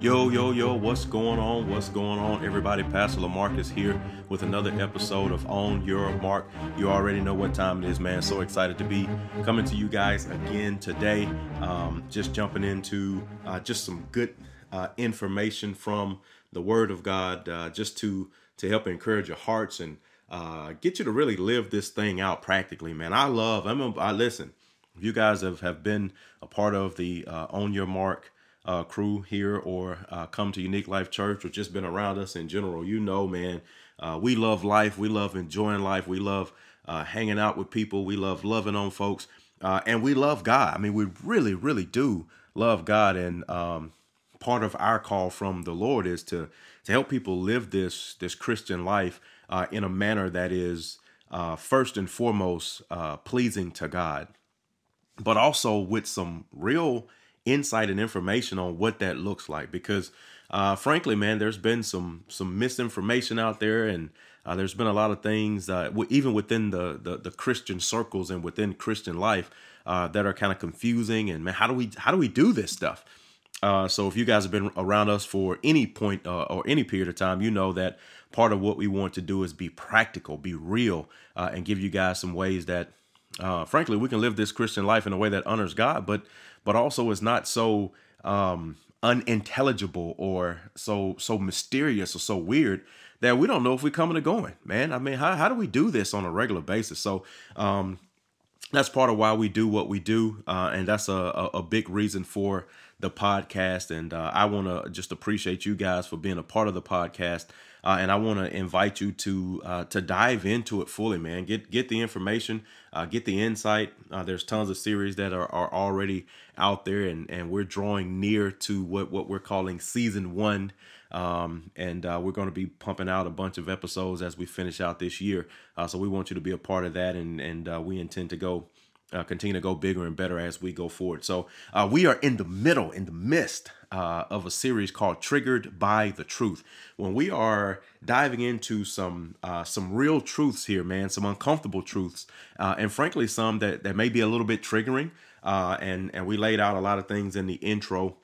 Yo, yo, yo, what's going on? What's going on, everybody? Pastor Lamarcus here with another episode of On Your Mark. You already know what time it is, man. So excited to be coming to you guys again today. Um, just jumping into uh, just some good uh, information from the Word of God, uh, just to to help encourage your hearts and uh, get you to really live this thing out practically, man. I love. I'm. A, I listen. If you guys have have been a part of the uh, On Your Mark uh, crew here or uh, come to Unique Life Church or just been around us in general, you know, man, uh, we love life. We love enjoying life. We love uh, hanging out with people. We love loving on folks. Uh, and we love God. I mean, we really, really do love God. And um, part of our call from the Lord is to to help people live this this Christian life uh, in a manner that is first and foremost pleasing to God, but also with some real insight and information on what that looks like because uh, frankly man there's been some some misinformation out there and uh, there's been a lot of things uh, w- even within the, the, the christian circles and within christian life uh, that are kind of confusing and man how do we how do we do this stuff? Uh, so if you guys have been around us for any point uh, or any period of time you know that part of what we want to do is be practical be real and give you guys some ways that frankly we can live this christian life in a way that honors god but but also is not so um, unintelligible or so so mysterious or so weird that we don't know if we're coming or going, man. I mean, how, how do we do this on a regular basis? So um, that's part of why we do what we do, uh, and that's a, a, a, big reason for the podcast. And uh, I want to just appreciate you guys for being a part of the podcast uh, and I want to invite you to uh, to dive into it fully, man. Get get the information, uh, get the insight. Uh, there's tons of series that are, are already out there, and and we're drawing near to what what we're calling season one. Um, and uh, we're going to be pumping out a bunch of episodes as we finish out this year. Uh, so we want you to be a part of that, and and we intend to go uh, continue to go bigger and better as we go forward. So uh, we are in the middle, in the midst uh, of a series called "Triggered by the Truth." When we are diving into some uh, some real truths here, man, some uncomfortable truths, uh, and frankly, some that that may be a little bit triggering. Uh, and and we laid out a lot of things in the intro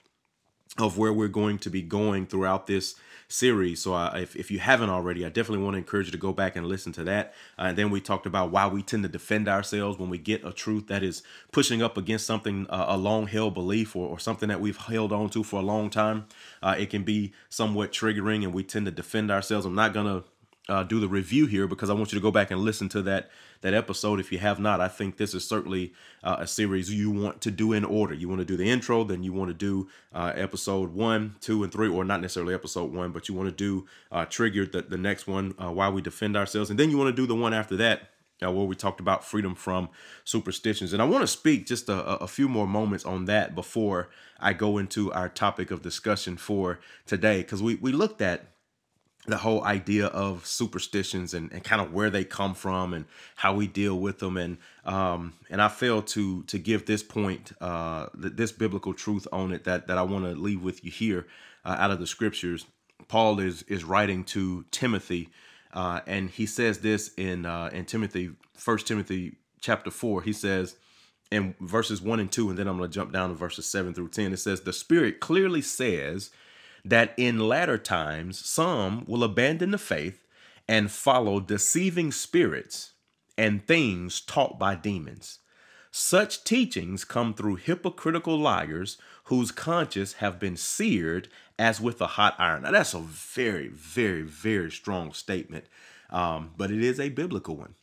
of where we're going to be going throughout this series. So uh, if, if you haven't already, I definitely want to encourage you to go back and listen to that. Uh, and then we talked about why we tend to defend ourselves when we get a truth that is pushing up against something, uh, a long held belief or, or something that we've held on to for a long time. Uh, it can be somewhat triggering and we tend to defend ourselves. I'm not going to uh, do the review here because I want you to go back and listen to that that episode if you have not. I think this is certainly uh, a series you want to do in order. You want to do the intro, then you want to do uh, episode one, two, and three, or not necessarily episode one, but you want to do uh, trigger the, the next one uh, while we defend ourselves, and then you want to do the one after that. Uh, where we talked about freedom from superstitions. And I want to speak just a, a few more moments on that before I go into our topic of discussion for today, because we, we looked at the whole idea of superstitions and, and kind of where they come from and how we deal with them and um, and I fail to to give this point uh, this biblical truth on it that that I want to leave with you here uh, out of the scriptures. Paul is is writing to Timothy, uh, and he says this in uh, in Timothy First Timothy chapter four. He says in verses one and two, and then I'm going to jump down to verses seven through ten. It says the Spirit clearly says that in latter times some will abandon the faith and follow deceiving spirits and things taught by demons. Such teachings come through hypocritical liars whose conscience have been seared as with a hot iron. Now, that's a very, very, very strong statement, um, but it is a biblical one.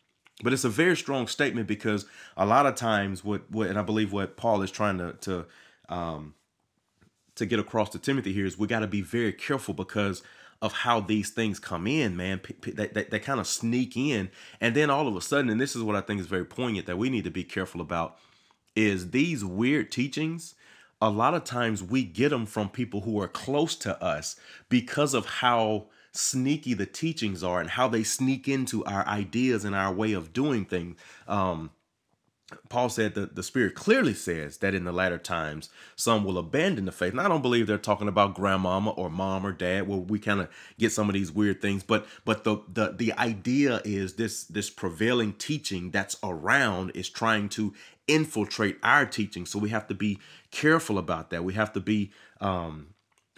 But it's a very strong statement because a lot of times, what, what and I believe what Paul is trying to, to um, to get across to Timothy here is we got to be very careful because of how these things come in, man. They, they, they kind of sneak in. And then all of a sudden, and this is what I think is very poignant that we need to be careful about, is these weird teachings. A lot of times we get them from people who are close to us because of how sneaky the teachings are and how they sneak into our ideas and our way of doing things. Um, Paul said that the Spirit clearly says that in the latter times some will abandon the faith. And I don't believe they're talking about grandmama or mom or dad, where we kind of get some of these weird things. But but the the the idea is this this prevailing teaching that's around is trying to infiltrate our teaching. So we have to be careful about that. We have to be um,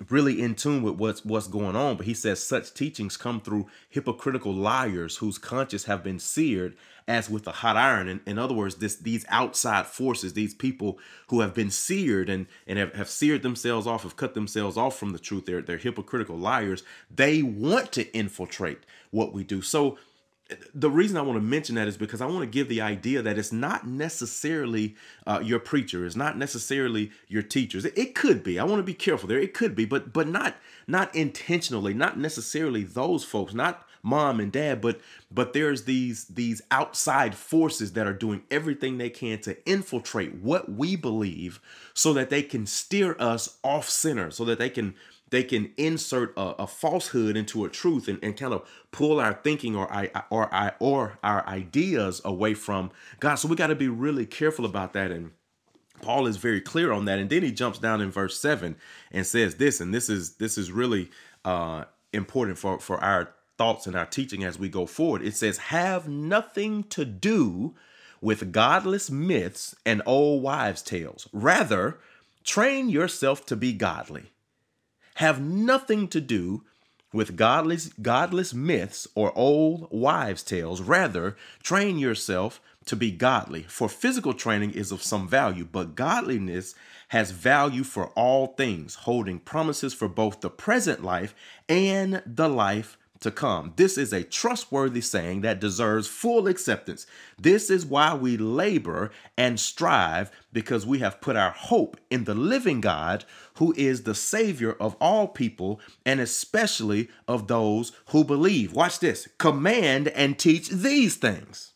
really in tune with what's what's going on but he says such teachings come through hypocritical liars whose conscience have been seared as with a hot iron. In, in other words this these outside forces these people who have been seared and and have, have seared themselves off have cut themselves off from the truth they're they're hypocritical liars. They want to infiltrate what we do. So the reason I want to mention that is because I want to give the idea that it's not necessarily uh, your preacher, it's not necessarily your teachers. It, it, could be. I want to be careful there. It could be, but but not not intentionally, not necessarily those folks, not mom and dad, but but there's these these outside forces that are doing everything they can to infiltrate what we believe, so that they can steer us off center, so that they can they can insert a, a falsehood into a truth and, and kind of pull our thinking or I or I or our ideas away from God. So we got to be really careful about that. And Paul is very clear on that. And then he jumps down in verse seven and says this, and this is this is really uh, important for for our thoughts and our teaching as we go forward. It says, "Have nothing to do with godless myths and old wives' tales. Rather, train yourself to be godly." have nothing to do with godless, godless myths or old wives' tales. Rather, train yourself to be godly. For physical training is of some value, but godliness has value for all things, holding promises for both the present life and the life to come. This is a trustworthy saying that deserves full acceptance. This is why we labor and strive because we have put our hope in the living God who is the Savior of all people and especially of those who believe. Watch this command and teach these things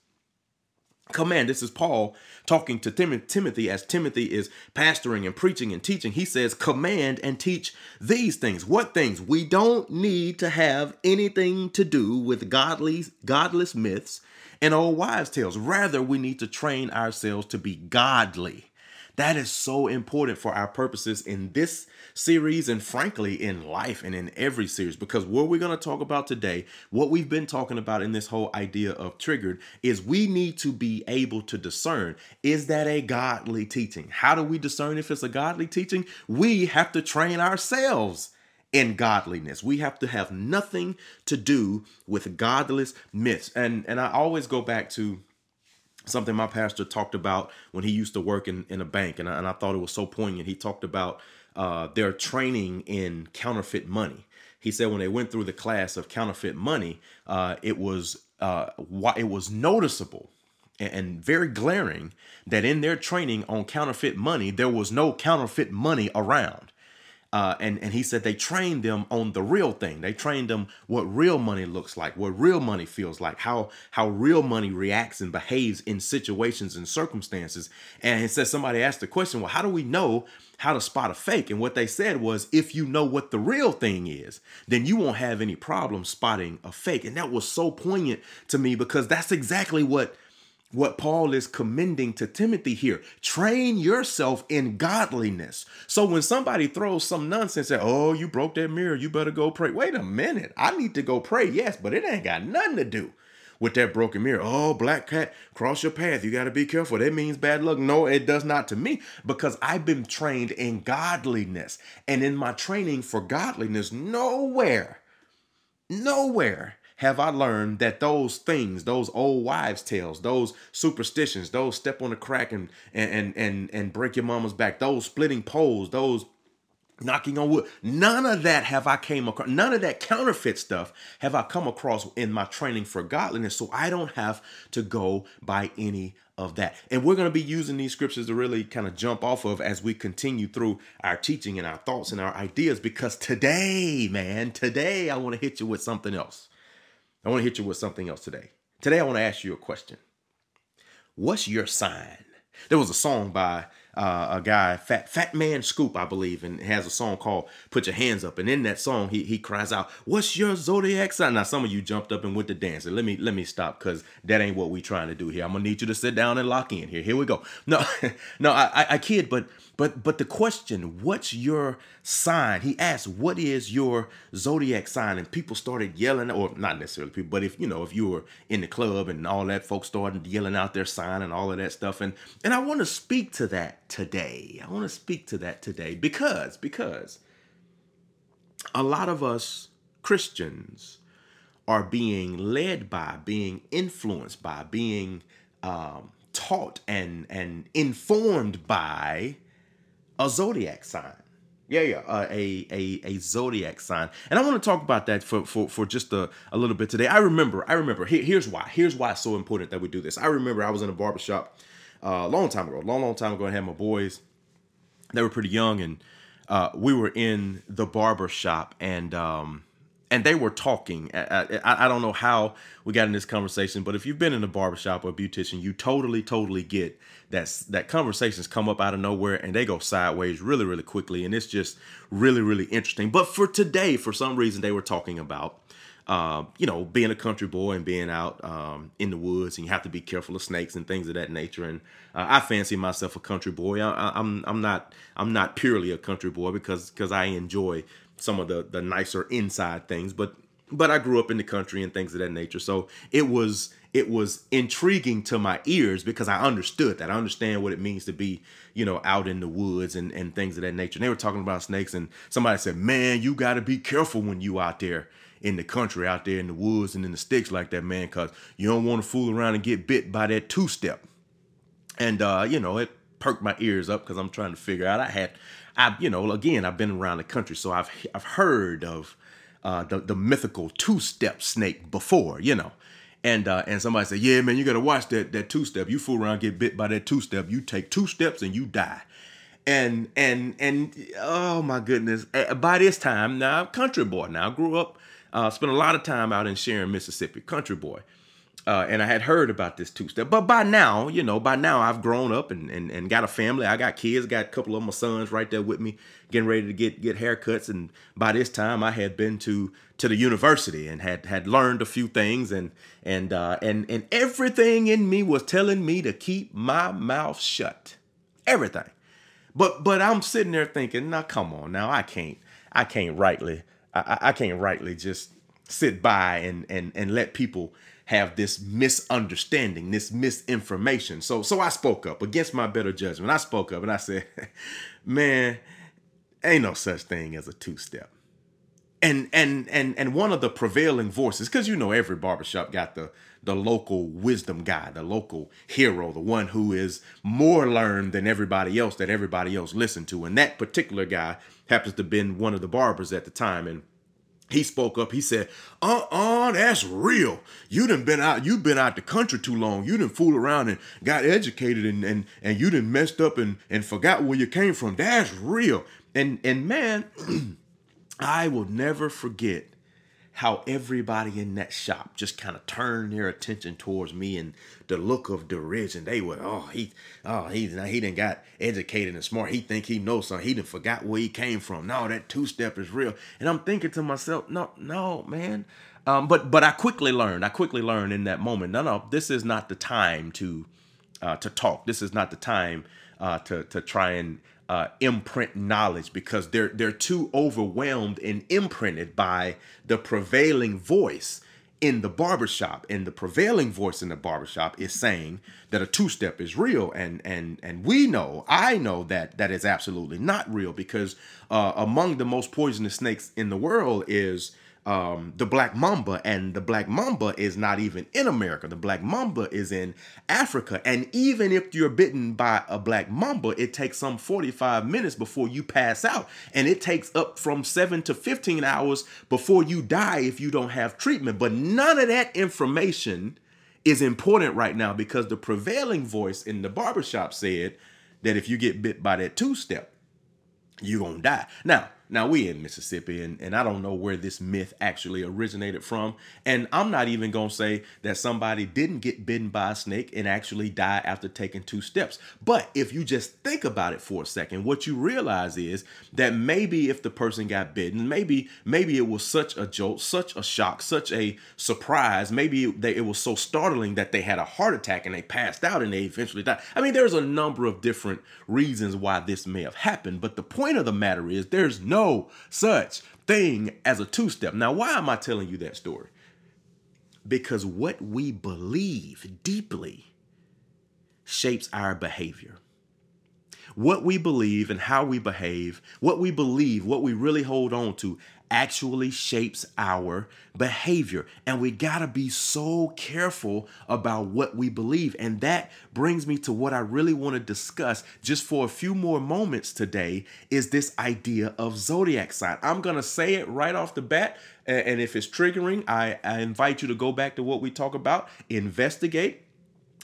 command. This is Paul talking to Tim- Timothy as Timothy is pastoring and preaching and teaching. He says, Command and teach these things. What things? We don't need to have anything to do with godly, godless myths and old wives' tales. Rather, we need to train ourselves to be godly. That is so important for our purposes in this series and frankly in life and in every series because what we're going to talk about today, what we've been talking about in this whole idea of triggered is we need to be able to discern is that a godly teaching? How do we discern if it's a godly teaching? We have to train ourselves in godliness. We have to have nothing to do with godless myths. And and I always go back to something my pastor talked about when he used to work in, in a bank and I, and I thought it was so poignant. He talked about uh, their training in counterfeit money. He said when they went through the class of counterfeit money uh, it was uh, it was noticeable and very glaring that in their training on counterfeit money there was no counterfeit money around uh, and and he said they trained them on the real thing. They trained them what real money looks like, what real money feels like, how how real money reacts and behaves in situations and circumstances. And he said somebody asked the question, well, how do we know how to spot a fake? And what they said was, if you know what the real thing is, then you won't have any problem spotting a fake. And that was so poignant to me because that's exactly what what Paul is commending to Timothy here. Train yourself in godliness. So when somebody throws some nonsense at, oh, you broke that mirror, you better go pray. Wait a minute. I need to go pray, yes, but it ain't got nothing to do with that broken mirror. Oh, black cat, cross your path. You got to be careful. That means bad luck. No, it does not to me because I've been trained in godliness. And in my training for godliness, nowhere, nowhere have I learned that those things, those old wives' tales, those superstitions, those step on the crack and and and and break your mama's back, those splitting poles, those knocking on wood, none of that have I came across. None of that counterfeit stuff have I come across in my training for godliness. So I don't have to go by any of that. And we're going to be using these scriptures to really kind of jump off of as we continue through our teaching and our thoughts and our ideas because today, man, today I want to hit you with something else. I want to hit you with something else today. Today, I want to ask you a question. What's your sign? There was a song by uh, a guy, Fat Fat Man Scoop, I believe, and has a song called "Put Your Hands Up." And in that song, he he cries out, "What's your zodiac sign?" Now, some of you jumped up and went to dance. let me let me stop because that ain't what we trying to do here. I'm gonna need you to sit down and lock in here. Here we go. No, no, I, I, I kid, but but but the question, what's your sign? He asked, "What is your zodiac sign?" And people started yelling, or not necessarily people, but if you know, if you were in the club and all that, folks started yelling out their sign and all of that stuff. And and I want to speak to that today. I want to speak to that today because because a lot of us Christians are being led by, being influenced by, being um, taught and and informed by a zodiac sign. Yeah, yeah, uh, a a a zodiac sign, and I want to talk about that for for for just a, a little bit today. I remember, I remember. Here, here's why. Here's why it's so important that we do this. I remember I was in a barbershop uh, a long time ago, long long time ago, I had my boys. They were pretty young, and uh, we were in the barber shop, and um, and they were talking. I, I, I, don't know how we got in this conversation, but if you've been in a barbershop or a beautician, you totally, totally get that that conversations come up out of nowhere and they go sideways really, really quickly, and it's just really, really interesting. But for today, for some reason, they were talking about. Uh, you know, being a country boy and being out um, in the woods, and you have to be careful of snakes and things of that nature. And uh, I fancy myself a country boy. I, I'm I'm not I'm not purely a country boy because because I enjoy some of the the nicer inside things, but but I grew up in the country and things of that nature. So it was it was intriguing to my ears because I understood that. I understand what it means to be, you know, out in the woods and, and things of that nature. And they were talking about snakes and somebody said, Man, you gotta be careful when you out there in the country, out there in the woods and in the sticks like that, man, because you don't want to fool around and get bit by that two step. And uh, you know, it perked my ears up because I'm trying to figure out I had I, you know, again, I've been around the country, so I've I've heard of uh, the the mythical two step snake before, you know. And uh, and somebody said, yeah, man, you gotta watch that that two step. You fool around, get bit by that two step. You take two steps and you die. And and and oh my goodness! By this time, now i'm country boy. Now I grew up, uh, spent a lot of time out in Sharon, Mississippi. Country boy. Uh, and I had heard about this two step. But by now, you know, by now I've grown up and, and, and got a family. I got kids, got a couple of my sons right there with me, getting ready to get get haircuts. And by this time, I had been to to the university and had had learned a few things, and and uh, and and everything in me was telling me to keep my mouth shut. Everything. But but I'm sitting there thinking, now come on, now I can't I can't rightly I, I can't rightly just sit by and and and let people have this misunderstanding, this misinformation. So so I spoke up against my better judgment. I spoke up and I said, "Man, ain't no such thing as a two-step." And and and and one of the prevailing voices cuz you know every barbershop got the the local wisdom guy, the local hero, the one who is more learned than everybody else that everybody else listened to. And that particular guy happens to been one of the barbers at the time and he spoke up. He said, "Uh-uh, that's real. You done been out. You've been out the country too long. You done fool around and got educated, and and and you done messed up and and forgot where you came from. That's real." And and man, I will never forget how everybody in that shop just kind of turned their attention towards me and the look of derision. They were, oh, he, oh, he, he didn't got educated and smart. He think he knows something. He didn't forgot where he came from. No, that two step is real. And I'm thinking to myself, no, no, man. Um, but but I quickly learned. I quickly learned in that moment. No, no, this is not the time to uh, to talk. This is not the time uh, to to try and uh, imprint knowledge because they're they're too overwhelmed and imprinted by the prevailing voice in the barbershop. And the prevailing voice in the barbershop is saying that a two-step is real. And and and we know i know that that is absolutely not real because uh, among the most poisonous snakes in the world is um, the black mamba, and the black mamba is not even in America. The black mamba is in Africa. And even if you're bitten by a black mamba, it takes some 45 minutes before you pass out. And it takes up from 7 to 15 hours before you die if you don't have treatment. But none of that information is important right now because the prevailing voice in the barbershop said that if you get bit by that two step, you're going to die. Now, now we in Mississippi, and, and I don't know where this myth actually originated from. And I'm not even gonna say that somebody didn't get bitten by a snake and actually die after taking two steps. But if you just think about it for a second, what you realize is that maybe if the person got bitten, maybe maybe it was such a jolt, such a shock, such a surprise. Maybe they, it was so startling that they had a heart attack and they passed out and they eventually died. I mean, there's a number of different reasons why this may have happened. But the point of the matter is, there's no no such thing as a two step. Now, why am I telling you that story? Because what we believe deeply shapes our behavior. what we believe and how we behave, what we believe, what we really hold on to, actually shapes our behavior. And we got to be so careful about what we believe. And that brings me to what I really want to discuss just for a few more moments today is this idea of zodiac sign. I'm going to say it right off the bat. And if it's triggering, I, I invite you to go back to what we talk about, investigate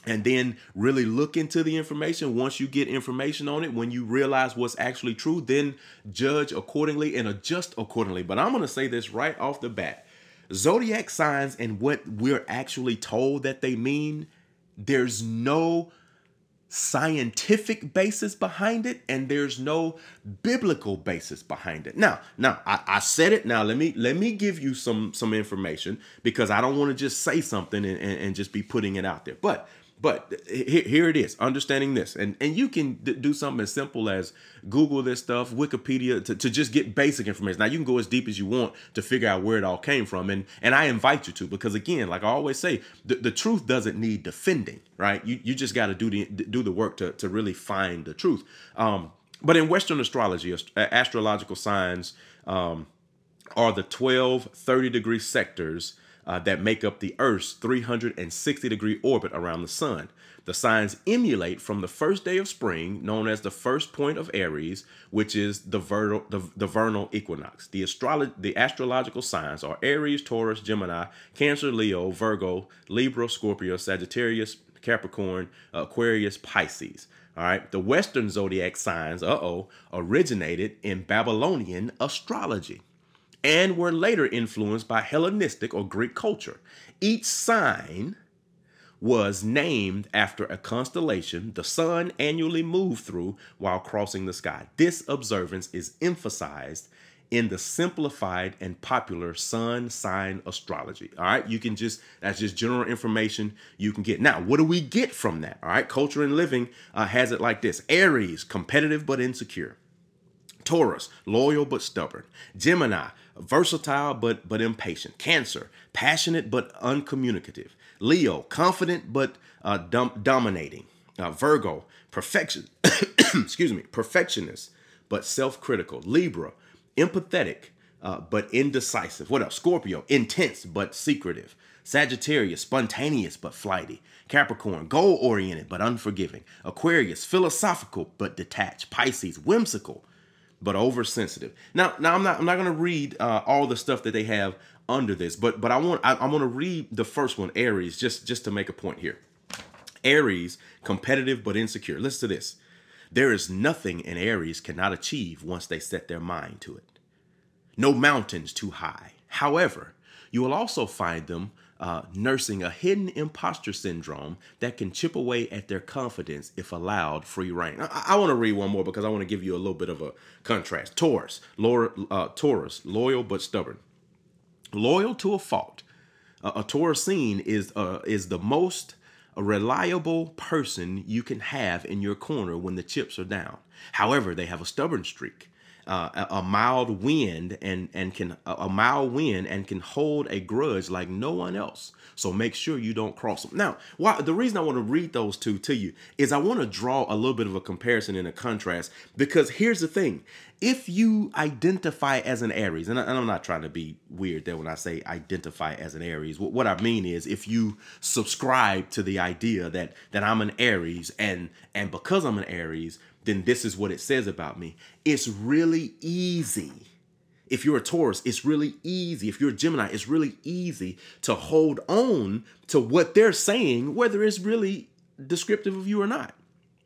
and then really look into the information. Once you get information on it when you realize what's actually true then judge accordingly and adjust accordingly. But i'm going to say this right off the bat. Zodiac signs and what we're actually told that they mean there's no scientific basis behind it and there's no biblical basis behind it. Now now I, I, said it. Now let me let me give you some some information because i don't want to just say something and, and, and just be putting it out there. But but here it is, understanding this. And, and you can do something as simple as Google this stuff, Wikipedia, to, to just get basic information. Now, you can go as deep as you want to figure out where it all came from. And, and I invite you to, because again, like I always say, the, the truth doesn't need defending, right? You, you just got to do the, do the work to, to really find the truth. Um, but in Western astrology, astrological signs um, are the 12 30 degree sectors uh, that make up the Earth's 360 degree orbit around the sun. The signs emulate from the first day of spring, known as the first point of Aries, which is the vernal, the, the vernal equinox. The, the astrological signs are Aries, Taurus, Gemini, Cancer, Leo, Virgo, Libra, Scorpio, Sagittarius, Capricorn, Aquarius, Pisces. All right, the Western zodiac signs, uh oh, originated in Babylonian astrology and were later influenced by Hellenistic or Greek culture. Each sign was named after a constellation the sun annually moved through while crossing the sky. This observance is emphasized in the simplified and popular sun sign astrology. All right, you can just, that's just general information you can get. Now, what do we get from that? All right, Culture and Living uh, has it like this Aries, competitive but insecure. Taurus, loyal but stubborn. Gemini, versatile but but impatient. Cancer, passionate but uncommunicative. Leo, confident but uh, dom- dominating. Uh, Virgo, perfection. excuse me, perfectionist but self-critical. Libra, empathetic uh, but indecisive. What else? Scorpio, intense but secretive. Sagittarius, spontaneous but flighty. Capricorn, goal oriented but unforgiving. Aquarius, philosophical but detached. Pisces, whimsical but oversensitive. Now, now I'm not I'm not going to read uh, all the stuff that they have under this, but but I want I, I want to read the first one, Aries, just just to make a point here. Aries, competitive but insecure. Listen to this. There is nothing an Aries cannot achieve once they set their mind to it. No mountains too high. However, you will also find them uh, nursing a hidden imposter syndrome that can chip away at their confidence if allowed free rein. I, I want to read one more because I want to give you a little bit of a contrast. Taurus, loyal, uh, Taurus, loyal but stubborn, loyal to a fault. Uh, a Taurusine is uh, is the most reliable person you can have in your corner when the chips are down. However, they have a stubborn streak uh, a, mild wind and and can a mild wind and can hold a grudge like no one else. So make sure you don't cross them. Now, why the reason I want to read those two to you is I want to draw a little bit of a comparison and a contrast because here's the thing: if you identify as an Aries, and, I, am not trying to be weird there when I say identify as an Aries, what, what I mean is if you subscribe to the idea that that I'm an Aries and and because I'm an Aries then this is what it says about me. It's really easy. If you're a Taurus, it's really easy. If you're a Gemini, it's really easy to hold on to what they're saying, whether it's really descriptive of you or not.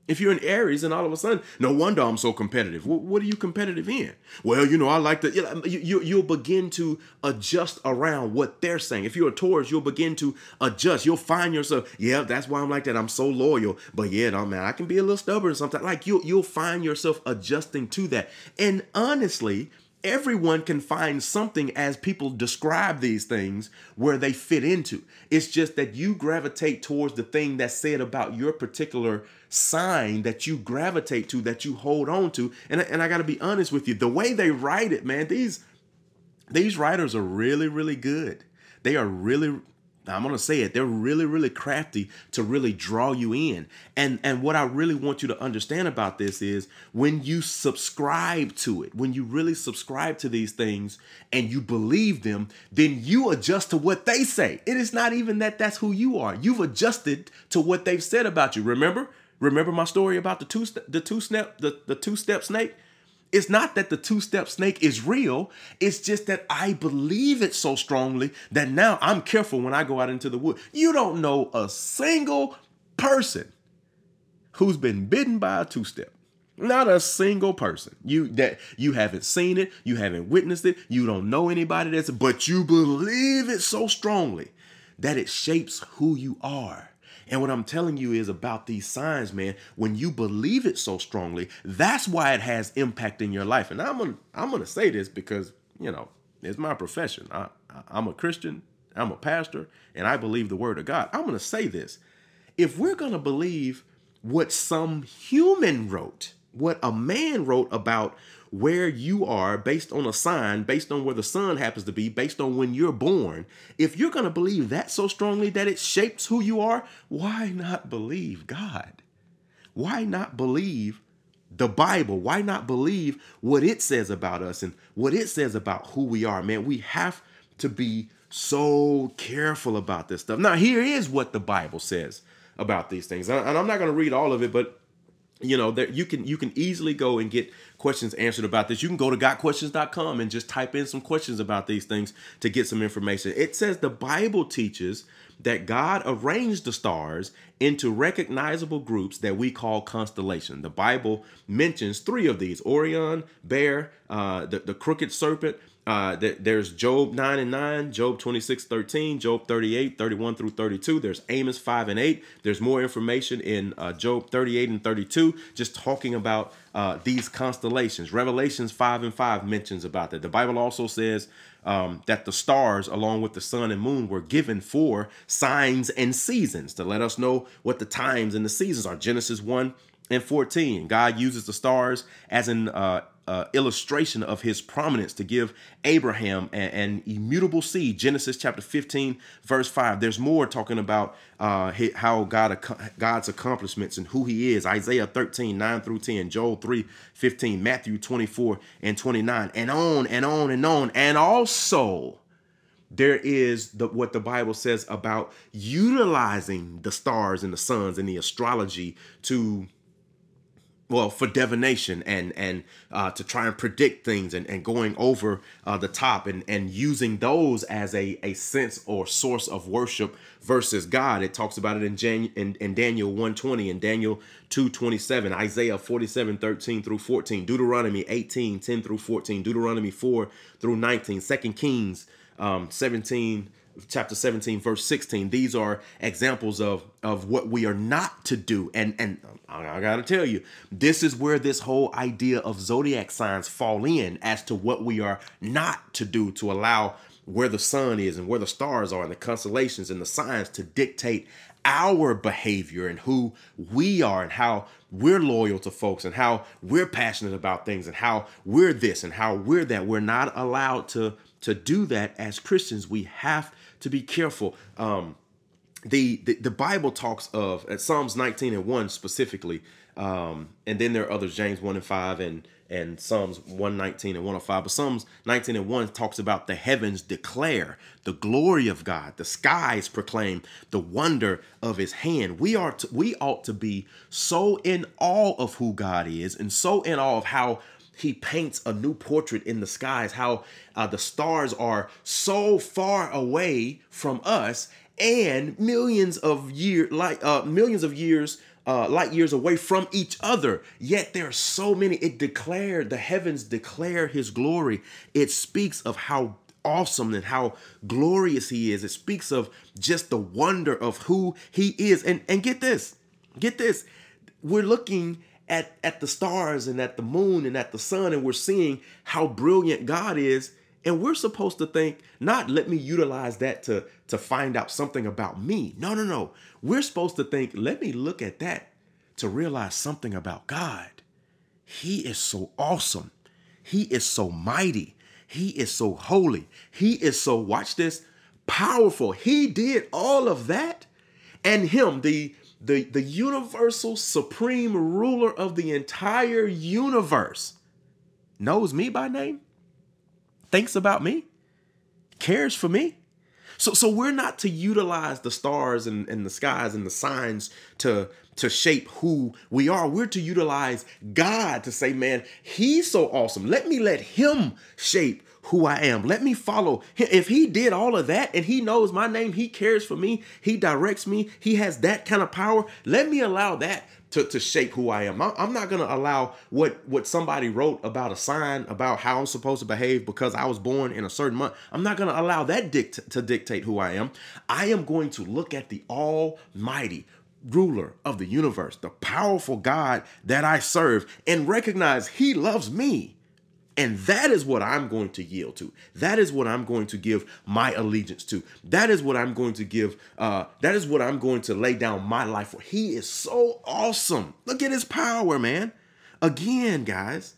If you're an Aries and all of a sudden, no wonder I'm so competitive. What are you competitive in? Well, you know, I like to, you, you, you'll begin to adjust around what they're saying. If you're a Taurus, you'll begin to adjust. You'll find yourself, yeah, that's why I'm like that. I'm so loyal. But yeah, no, man, I can be a little stubborn sometimes. Like you, you'll find yourself adjusting to that. And honestly, everyone can find something as people describe these things where they fit into. It's just that you gravitate towards the thing that's said about your particular sign that you gravitate to, that you hold on to. And, and I got to be honest with you, the way they write it, man, these these writers are really, really good. They are really I'm going to say it. They're really, really crafty to really draw you in. And and what I really want you to understand about this is when you subscribe to it, when you really subscribe to these things and you believe them, then you adjust to what they say. It is not even that that's who you are. You've adjusted to what they've said about you. Remember? Remember my story about the two the two step the, the two step snake? It's not that the two step snake is real. It's just that I believe it so strongly that now I'm careful when I go out into the wood. You don't know a single person who's been bitten by a two step. Not a single person. You that you haven't seen it, you haven't witnessed it, you don't know anybody that's but you believe it so strongly that it shapes who you are. And what I'm telling you is about these signs, man. When you believe it so strongly, that's why it has impact in your life. And I'm gonna I'm gonna say this because you know it's my profession. I, I'm a Christian. I'm a pastor, and I believe the word of God. I'm gonna say this: if we're gonna believe what some human wrote, what a man wrote about where you are based on a sign, based on where the sun happens to be, based on when you're born, if you're going to believe that so strongly that it shapes who you are, why not believe God? Why not believe the Bible? Why not believe what it says about us and what it says about who we are? Man, we have to be so careful about this stuff. Now, here is what the Bible says about these things. And I'm not going to read all of it, but you know that you can you can easily go and get questions answered about this. You can go to gotquestions.com and just type in some questions about these things to get some information. It says the bible teaches that god arranged the stars into recognizable groups that we call constellation. The bible mentions three of these orion bear uh, the, the crooked serpent uh, there's Job 9 and 9, Job 26, 13, Job 38, 31 through 32. There's Amos 5 and 8. There's more information in uh, Job 38 and 32, just talking about uh, these constellations. Revelations 5 and 5 mentions about that. The Bible also says um, that the stars, along with the sun and moon, were given for signs and seasons to let us know what the times and the seasons are. Genesis 1 and 14. God uses the stars as an uh, uh, illustration of his prominence to give Abraham an, an, immutable seed. Genesis chapter 15, verse 5. There's more talking about uh, how God God's accomplishments and who he is. Isaiah 13, 9 through 10, Joel 3, 15, Matthew 24 and 29, and on and on and on. And also, there is the what the Bible says about utilizing the stars and the suns and the astrology to well for divination and and uh, to try and predict things and, and going over uh, the top and and using those as a a sense or source of worship versus God. It talks about it in Jan, in, in Daniel 120 and Daniel 227, Isaiah 47, 13 through 14, Deuteronomy 18, 10 through 14, Deuteronomy 4 through 19, 2 Kings um, 17 chapter 17 verse 16 these are examples of of what we are not to do. And and I, gotta tell you this is where this whole idea of zodiac signs fall in as to what we are not to do to allow where the sun is and where the stars are and the constellations and the signs to dictate our behavior and who we are and how we're loyal to folks and how we're passionate about things and how we're this and how we're that. We're not allowed to to do that. As Christians we have to be careful. Um, the, the, the Bible talks of at Psalms 19 and 1 specifically, um, and then there are others, James 1 and 5 and and Psalms 119 and 105. But Psalms 19 and 1 talks about the heavens declare the glory of God, the skies proclaim the wonder of his hand. We are to, we ought to be so in awe of who God is and so in awe of how he paints a new portrait in the skies, how uh, the stars are so far away from us and millions of year like uh, millions of years uh, light years away from each other. Yet there are so many. It declared the heavens declare His glory. It speaks of how awesome and how glorious He is. It speaks of just the wonder of who He is. And and get this, get this. We're looking at, at the stars and at the moon and at the sun, and we're seeing how brilliant God is. And we're supposed to think, not let me utilize that to, to find out something about me. No, no, no. We're supposed to think, let me look at that to realize something about God. He is so awesome. He is so mighty. He is so holy. He is so, watch this, powerful. He did all of that. And him, the the, the universal supreme ruler of the entire universe, knows me by name, thinks about me, cares for me. So, so we're not to utilize the stars and, and the skies and the signs to to shape who we are. We're to utilize God to say, man, he's so awesome. Let me let him shape who I am. Let me follow. If he did all of that and he knows my name, he cares for me, he directs me, he has that kind of power. Let me allow that to, to shape who I am. I'm not going to allow what what somebody wrote about a sign about how I'm supposed to behave because I was born in a certain month. I'm not going to allow that dict- to dictate who I am. I am going to look at the almighty ruler of the universe, the powerful God that I serve and recognize he loves me. And that is what I'm going to yield to. That is what I'm going to give my allegiance to. That is what I'm going to give. Uh, that is what I'm going to lay down my life for. He is so awesome. Look at his power, man. Again, guys,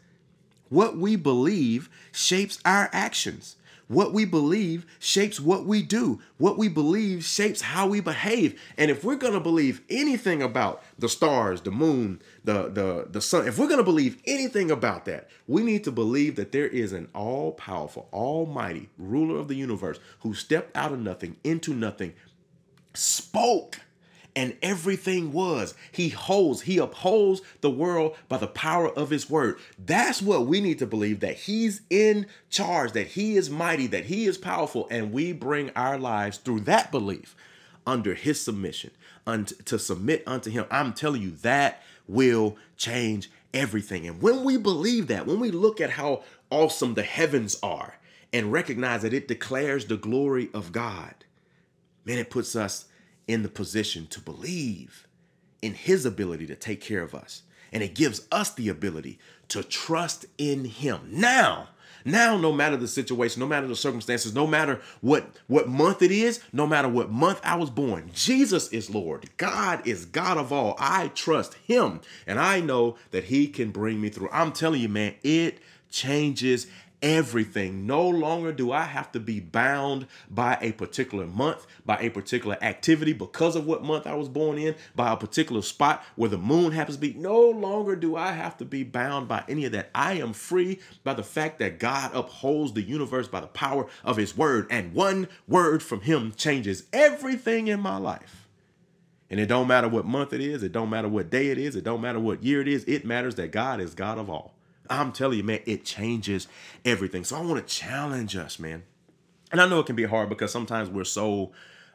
what we believe shapes our actions. What we believe shapes what we do. What we believe shapes how we behave. And if we're going to believe anything about the stars, the moon, the the the sun, if we're going to believe anything about that, we need to believe that there is an all-powerful, almighty ruler of the universe who stepped out of nothing into nothing, spoke and everything was. He holds, he upholds the world by the power of his word. That's what we need to believe that he's in charge, that he is mighty, that he is powerful, and we bring our lives through that belief under his submission, unto, to submit unto him. I'm telling you, that will change everything. And when we believe that, when we look at how awesome the heavens are and recognize that it declares the glory of God, man, it puts us in the position to believe in his ability to take care of us. And it gives us the ability to trust in him. Now, now no matter the situation, no matter the circumstances, no matter what what month it is, no matter what month I was born, Jesus is Lord. God is God of all. I trust him and I know that he can bring me through. I'm telling you, man, it changes everything. No longer do I have to be bound by a particular month, by a particular activity because of what month I was born in, by a particular spot where the moon happens to be. No longer do I have to be bound by any of that. I am free by the fact that God upholds the universe by the power of his word, and one word from him changes everything in my life. And it don't matter what month it is, it don't matter what day it is, it don't matter what year it is, it matters that God is God of all. I'm telling you, man, it changes everything. So I want to challenge us, man. And I know it can be hard because sometimes we're so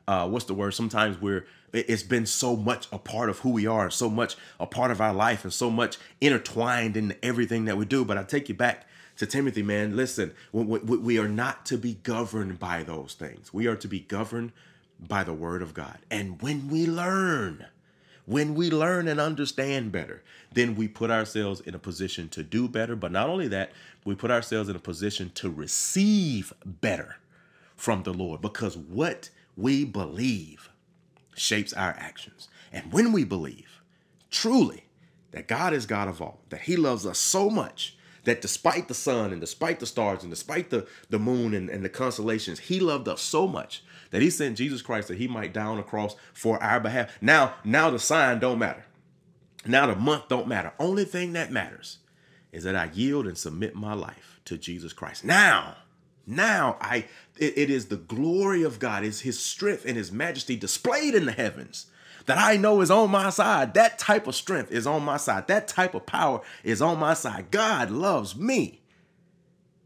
uh, what's the word? Sometimes we're it's been so much a part of who we are, so much a part of our life, and so much intertwined in everything that we do. But I take you back to Timothy, man. Listen, we, are not to be governed by those things. We are to be governed by the Word of God. And when we learn, when we learn and understand better, then we put ourselves in a position to do better. But not only that, we put ourselves in a position to receive better from the Lord because what we believe shapes our actions. And when we believe truly that God is God of all, that He loves us so much that despite the sun and despite the stars and despite the, the moon and, and the constellations, He loved us so much that he sent Jesus Christ that he might die on the cross for our behalf. Now, now the sign don't matter. Now the month don't matter. Only thing that matters is that I yield and submit my life to Jesus Christ. Now, now I it, it is the glory of God, is his strength and his majesty displayed in the heavens that I know is on my side. That type of strength is on my side. That type of power is on my side. God loves me.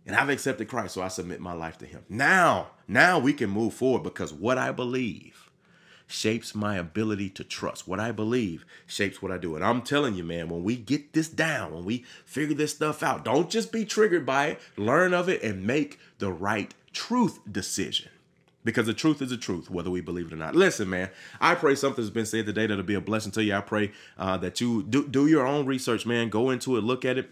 And I've accepted Christ, so I submit my life to him. Now, now we can move forward because what I believe shapes my ability to trust. What I believe shapes what I do. And I'm telling you, man, when we get this down, when we figure this stuff out, don't just be triggered by it, learn of it, and make the right truth decision. Because the truth is the truth, whether we believe it or not. Listen, man, I pray something's been said today that'll be a blessing to you. I pray uh, that you do, do your own research, man. Go into it, look at it,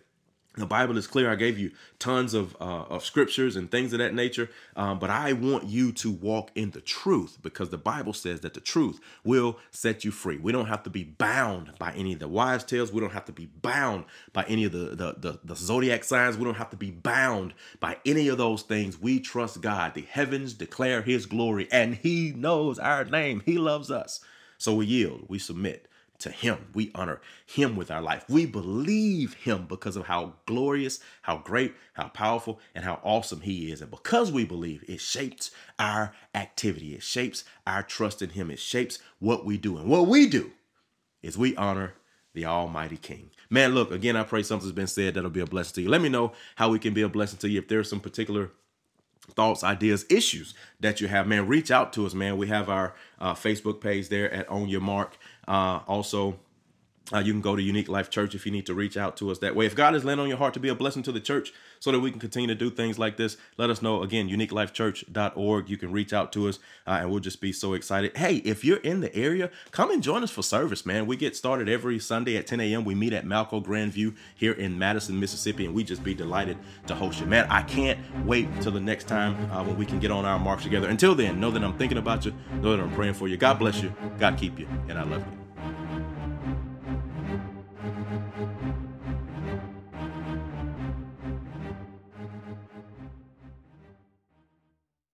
the Bible is clear. I gave you tons of uh, of scriptures and things of that nature, um, but I want you to walk in the truth because the Bible says that the truth will set you free. We don't have to be bound by any of the wives' tales. We don't have to be bound by any of the, the the the zodiac signs. We don't have to be bound by any of those things. We trust God. The heavens declare His glory, and He knows our name. He loves us, so we yield. We submit to him. We honor him with our life. We believe him because of how glorious, how great, how powerful, and how awesome he is. And because we believe, it shapes our activity. It shapes our trust in him. It shapes what we do. And what we do is we honor the Almighty King. Man, look, again, I pray something's been said that'll be a blessing to you. Let me know how we can be a blessing to you. If there's some particular thoughts, ideas, issues that you have, man, reach out to us, man. We have our uh, Facebook page there at On Your Mark. Uh, also, uh, you can go to Unique Life Church if you need to reach out to us that way. If God has landed on your heart to be a blessing to the church so that we can continue to do things like this, let us know. Again, uniquelifechurch.org. You can reach out to us uh, and we'll just be so excited. Hey, if you're in the area, come and join us for service, man. We get started every Sunday at 10 a.m. We meet at Malco Grandview here in Madison, Mississippi, and we just be delighted to host you. Man, I can't wait until the next time uh, when we can get on our marks together. Until then, know that I'm thinking about you, know that I'm praying for you. God bless you, God keep you, and I love you.